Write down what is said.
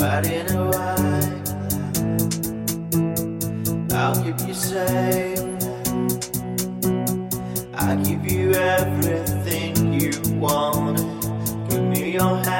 Why didn't I? I'll keep you safe. I'll give you everything you want. Give me your hand.